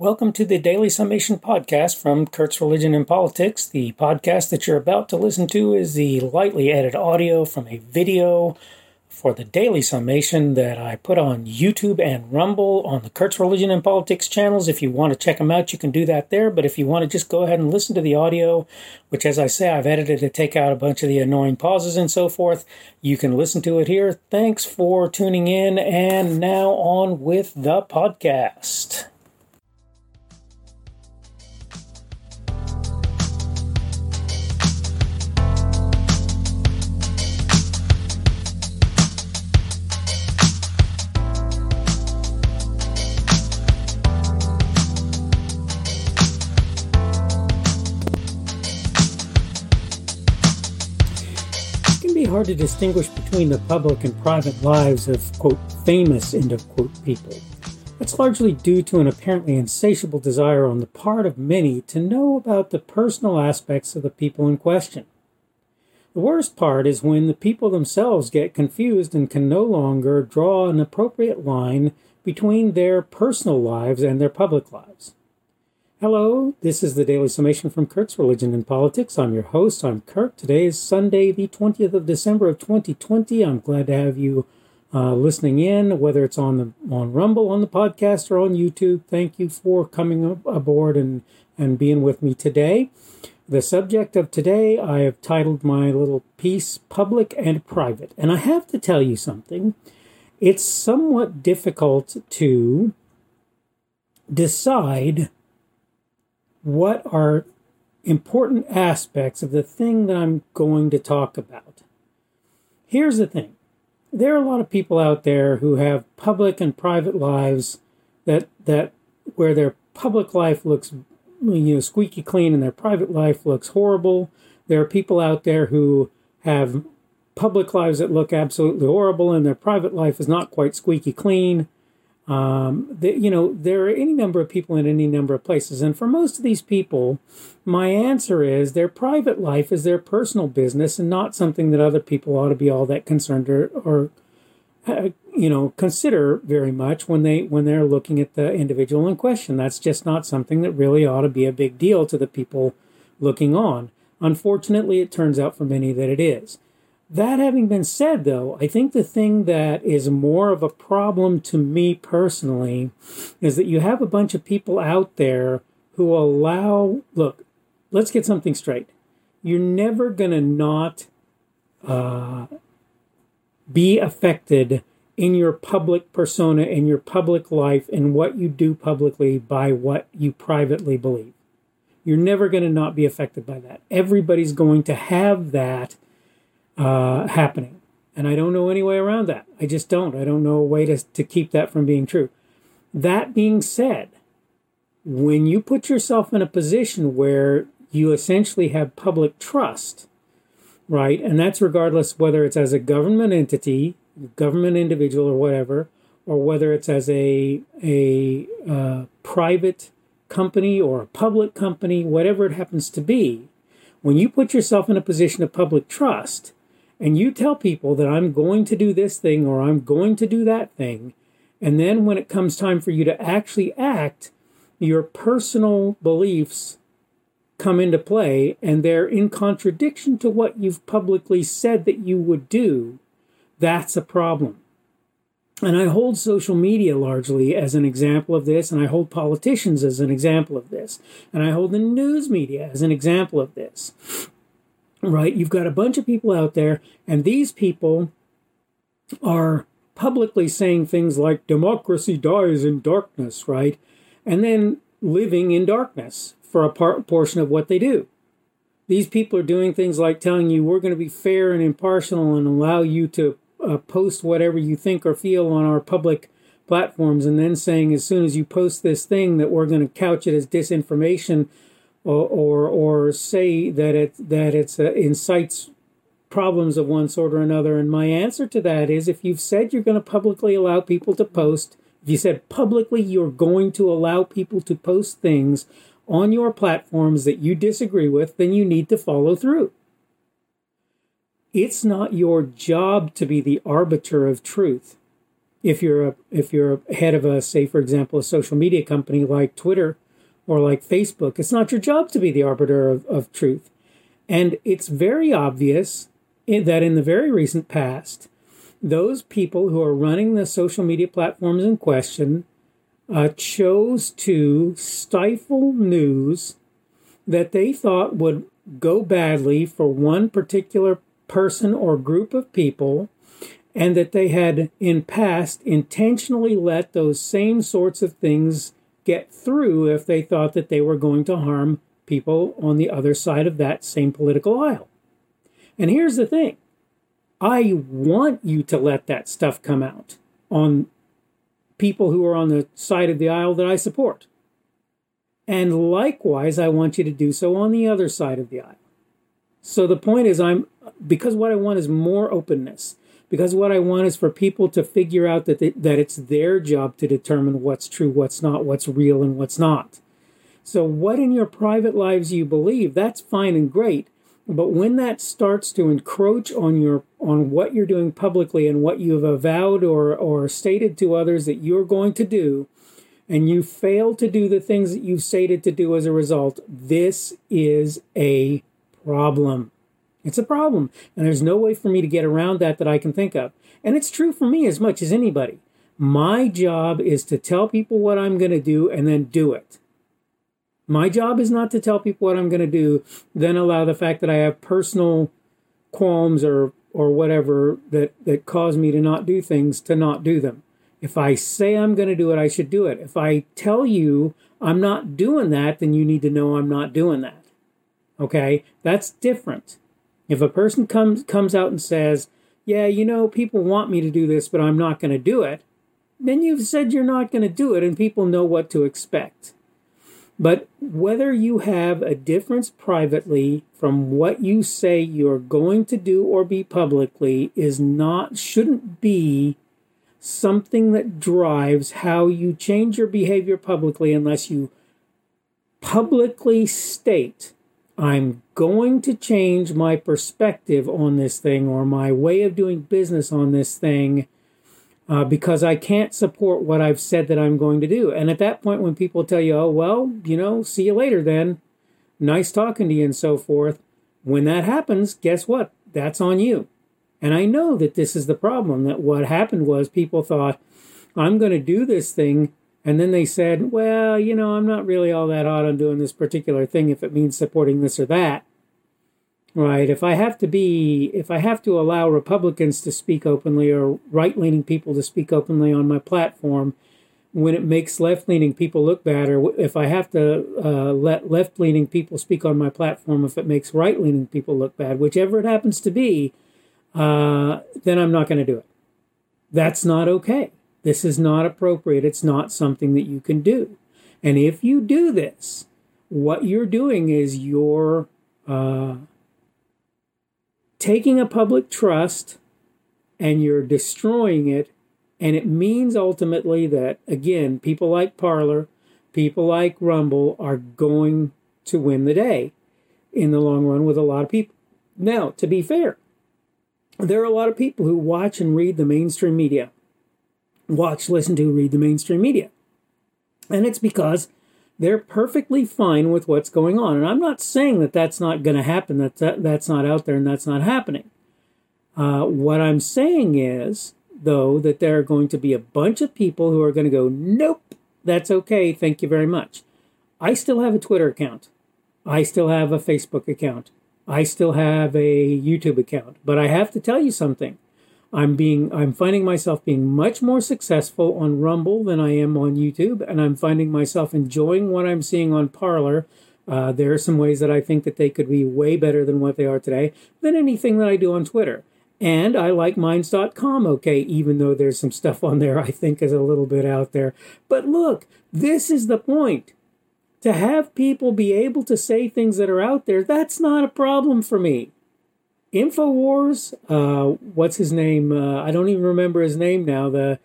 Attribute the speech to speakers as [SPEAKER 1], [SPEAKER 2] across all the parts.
[SPEAKER 1] Welcome to the Daily Summation podcast from Kurt's Religion and Politics. The podcast that you're about to listen to is the lightly edited audio from a video for the Daily Summation that I put on YouTube and Rumble on the Kurt's Religion and Politics channels. If you want to check them out, you can do that there. But if you want to just go ahead and listen to the audio, which, as I say, I've edited to take out a bunch of the annoying pauses and so forth, you can listen to it here. Thanks for tuning in. And now on with the podcast. Hard to distinguish between the public and private lives of, quote, famous, end of quote, people. That's largely due to an apparently insatiable desire on the part of many to know about the personal aspects of the people in question. The worst part is when the people themselves get confused and can no longer draw an appropriate line between their personal lives and their public lives. Hello, this is the Daily Summation from Kurt's Religion and Politics. I'm your host. I'm Kurt. Today is Sunday, the 20th of December of 2020. I'm glad to have you uh, listening in, whether it's on the on Rumble, on the podcast, or on YouTube. Thank you for coming aboard and and being with me today. The subject of today, I have titled my little piece "Public and Private," and I have to tell you something. It's somewhat difficult to decide what are important aspects of the thing that I'm going to talk about. Here's the thing there are a lot of people out there who have public and private lives that that where their public life looks you know squeaky clean and their private life looks horrible. There are people out there who have public lives that look absolutely horrible and their private life is not quite squeaky clean. Um, you know, there are any number of people in any number of places. And for most of these people, my answer is their private life is their personal business and not something that other people ought to be all that concerned or, or uh, you know, consider very much when they when they're looking at the individual in question. That's just not something that really ought to be a big deal to the people looking on. Unfortunately, it turns out for many that it is. That having been said, though, I think the thing that is more of a problem to me personally is that you have a bunch of people out there who allow, look, let's get something straight. You're never going to not uh, be affected in your public persona, in your public life, in what you do publicly by what you privately believe. You're never going to not be affected by that. Everybody's going to have that uh, happening. And I don't know any way around that. I just don't. I don't know a way to, to keep that from being true. That being said, when you put yourself in a position where you essentially have public trust, right? And that's regardless whether it's as a government entity, government individual, or whatever, or whether it's as a a uh, private company or a public company, whatever it happens to be. When you put yourself in a position of public trust, and you tell people that I'm going to do this thing or I'm going to do that thing, and then when it comes time for you to actually act, your personal beliefs come into play and they're in contradiction to what you've publicly said that you would do, that's a problem. And I hold social media largely as an example of this, and I hold politicians as an example of this, and I hold the news media as an example of this right? You've got a bunch of people out there, and these people are publicly saying things like democracy dies in darkness, right? And then living in darkness for a part, portion of what they do. These people are doing things like telling you we're going to be fair and impartial and allow you to uh, post whatever you think or feel on our public platforms, and then saying as soon as you post this thing that we're going to couch it as disinformation or or, say that it that it's uh, incites problems of one sort or another. And my answer to that is, if you've said you're going to publicly allow people to post, if you said publicly you're going to allow people to post things on your platforms that you disagree with, then you need to follow through. It's not your job to be the arbiter of truth. if you're a if you're a head of a say for example a social media company like Twitter or like Facebook, it's not your job to be the arbiter of, of truth. And it's very obvious in, that in the very recent past, those people who are running the social media platforms in question uh, chose to stifle news that they thought would go badly for one particular person or group of people, and that they had in past intentionally let those same sorts of things get through if they thought that they were going to harm people on the other side of that same political aisle. And here's the thing I want you to let that stuff come out on people who are on the side of the aisle that I support. And likewise, I want you to do so on the other side of the aisle. So the point is, I'm because what I want is more openness. Because what I want is for people to figure out that they, that it's their job to determine what's true, what's not, what's real, and what's not. So, what in your private lives you believe, that's fine and great. But when that starts to encroach on your on what you're doing publicly and what you've avowed or or stated to others that you're going to do, and you fail to do the things that you've stated to do as a result, this is a problem. It's a problem, and there's no way for me to get around that that I can think of. And it's true for me as much as anybody. My job is to tell people what I'm going to do and then do it. My job is not to tell people what I'm going to do, then allow the fact that I have personal qualms or or whatever that that cause me to not do things to not do them. If I say I'm going to do it, I should do it. If I tell you I'm not doing that, then you need to know I'm not doing that. Okay? That's different. If a person comes comes out and says, "Yeah, you know, people want me to do this, but I'm not going to do it," then you've said you're not going to do it and people know what to expect. But whether you have a difference privately from what you say you're going to do or be publicly is not, shouldn't be something that drives how you change your behavior publicly unless you publicly state, I'm going to change my perspective on this thing or my way of doing business on this thing uh, because I can't support what I've said that I'm going to do. And at that point, when people tell you, oh, well, you know, see you later then, nice talking to you and so forth, when that happens, guess what? That's on you. And I know that this is the problem that what happened was people thought, I'm going to do this thing. And then they said, well, you know, I'm not really all that hot on doing this particular thing if it means supporting this or that. Right. If I have to be, if I have to allow Republicans to speak openly or right leaning people to speak openly on my platform, when it makes left leaning people look bad, or if I have to uh, let left leaning people speak on my platform, if it makes right leaning people look bad, whichever it happens to be, uh, then I'm not going to do it. That's not okay. This is not appropriate. It's not something that you can do. And if you do this, what you're doing is you're uh, taking a public trust and you're destroying it. And it means ultimately that, again, people like Parler, people like Rumble are going to win the day in the long run with a lot of people. Now, to be fair, there are a lot of people who watch and read the mainstream media, watch, listen to, read the mainstream media. And it's because they're perfectly fine with what's going on. And I'm not saying that that's not going to happen, that, that that's not out there and that's not happening. Uh, what I'm saying is, though, that there are going to be a bunch of people who are going to go, nope, that's okay, thank you very much. I still have a Twitter account. I still have a Facebook account. I still have a YouTube account. But I have to tell you something. I'm being I'm finding myself being much more successful on Rumble than I am on YouTube, and I'm finding myself enjoying what I'm seeing on Parler. Uh, there are some ways that I think that they could be way better than what they are today than anything that I do on Twitter. And I like Minds.com okay, even though there's some stuff on there I think is a little bit out there. But look, this is the point. To have people be able to say things that are out there, that's not a problem for me. Infowars, uh, what's his name? Uh, I don't even remember his name now. The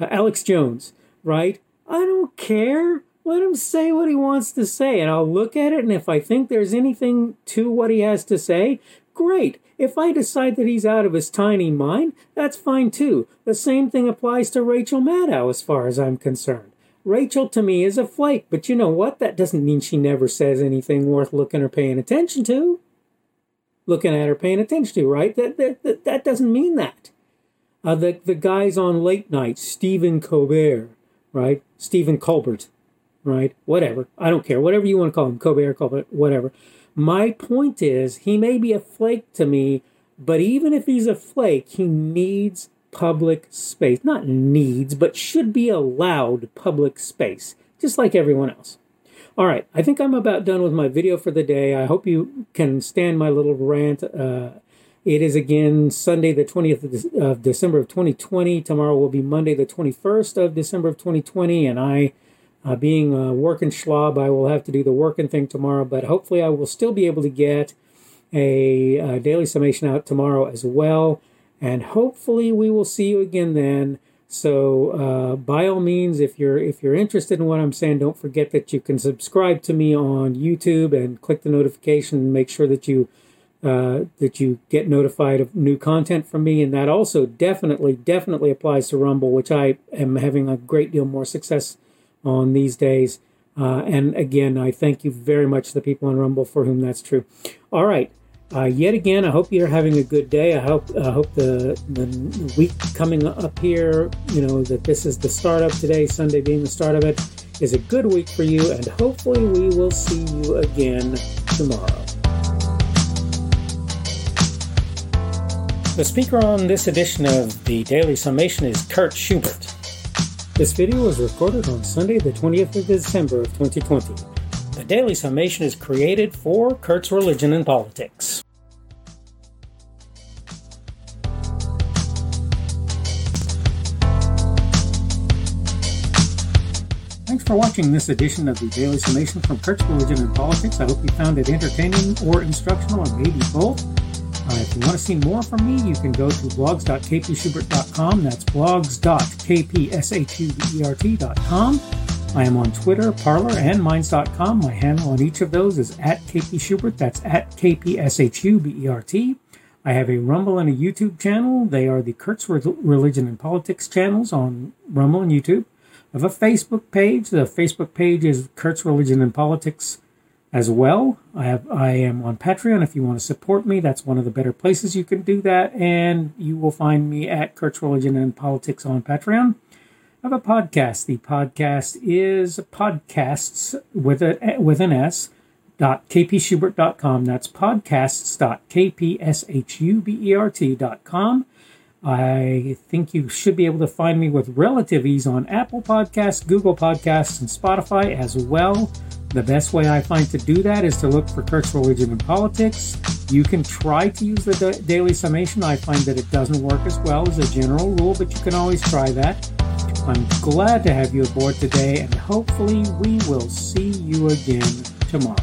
[SPEAKER 1] uh, Alex Jones, right? I don't care. Let him say what he wants to say, and I'll look at it. And if I think there's anything to what he has to say, Great. If I decide that he's out of his tiny mind, that's fine too. The same thing applies to Rachel Maddow as far as I'm concerned. Rachel to me is a flake, but you know what? That doesn't mean she never says anything worth looking or paying attention to. Looking at her, paying attention to, right? That, that, that, that doesn't mean that. Uh, the, the guys on late night, Stephen Colbert, right? Stephen Colbert, right? Whatever. I don't care. Whatever you want to call him, Colbert, Colbert, whatever. My point is, he may be a flake to me, but even if he's a flake, he needs public space. Not needs, but should be allowed public space, just like everyone else. All right, I think I'm about done with my video for the day. I hope you can stand my little rant. Uh, it is again Sunday, the 20th of December of 2020. Tomorrow will be Monday, the 21st of December of 2020, and I uh, being a working schlob, I will have to do the working thing tomorrow, but hopefully I will still be able to get a, a daily summation out tomorrow as well. And hopefully we will see you again then. So uh, by all means, if you're if you're interested in what I'm saying, don't forget that you can subscribe to me on YouTube and click the notification and make sure that you uh, that you get notified of new content from me. And that also definitely definitely applies to Rumble, which I am having a great deal more success on these days. Uh, and again, I thank you very much to the people on Rumble for whom that's true. All right. Uh, yet again, I hope you're having a good day. I hope I hope the the week coming up here, you know, that this is the start of today, Sunday being the start of it, is a good week for you, and hopefully we will see you again tomorrow. The speaker on this edition of the Daily Summation is Kurt Schubert. This video was recorded on Sunday, the 20th of December of 2020. The Daily Summation is created for Kurt's Religion and Politics. Thanks for watching this edition of the Daily Summation from Kurt's Religion and Politics. I hope you found it entertaining or instructional, or maybe both. Uh, if you want to see more from me, you can go to blogs.kpschubert.com. That's blogs.kpschubert.com. I am on Twitter, Parler, and Minds.com. My handle on each of those is at kpschubert. That's at kpschubert. I have a Rumble and a YouTube channel. They are the Kurt's Religion and Politics channels on Rumble and YouTube. I have a Facebook page. The Facebook page is Kurt's Religion and Politics as well. I have I am on Patreon. If you want to support me, that's one of the better places you can do that. And you will find me at Kurt's Religion and Politics on Patreon. Have a podcast. The podcast is podcasts with a with an S dot kpschubert.com. That's podcasts.kpschubert.com. I think you should be able to find me with relative ease on Apple Podcasts, Google Podcasts, and Spotify as well. The best way I find to do that is to look for Kurt's Religion and Politics. You can try to use the daily summation. I find that it doesn't work as well as a general rule, but you can always try that. I'm glad to have you aboard today, and hopefully, we will see you again tomorrow.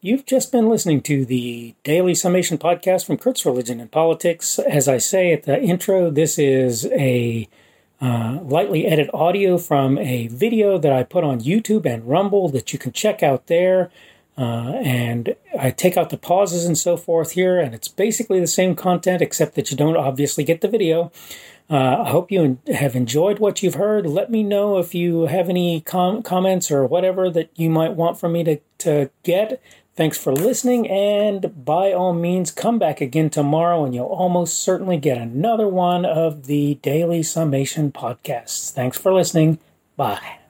[SPEAKER 1] You've just been listening to the Daily Summation podcast from Kurt's Religion and Politics. As I say at the intro, this is a uh, lightly edit audio from a video that I put on YouTube and Rumble that you can check out there. Uh, and I take out the pauses and so forth here, and it's basically the same content except that you don't obviously get the video. Uh, I hope you have enjoyed what you've heard. Let me know if you have any com- comments or whatever that you might want from me to, to get. Thanks for listening, and by all means, come back again tomorrow, and you'll almost certainly get another one of the Daily Summation podcasts. Thanks for listening. Bye.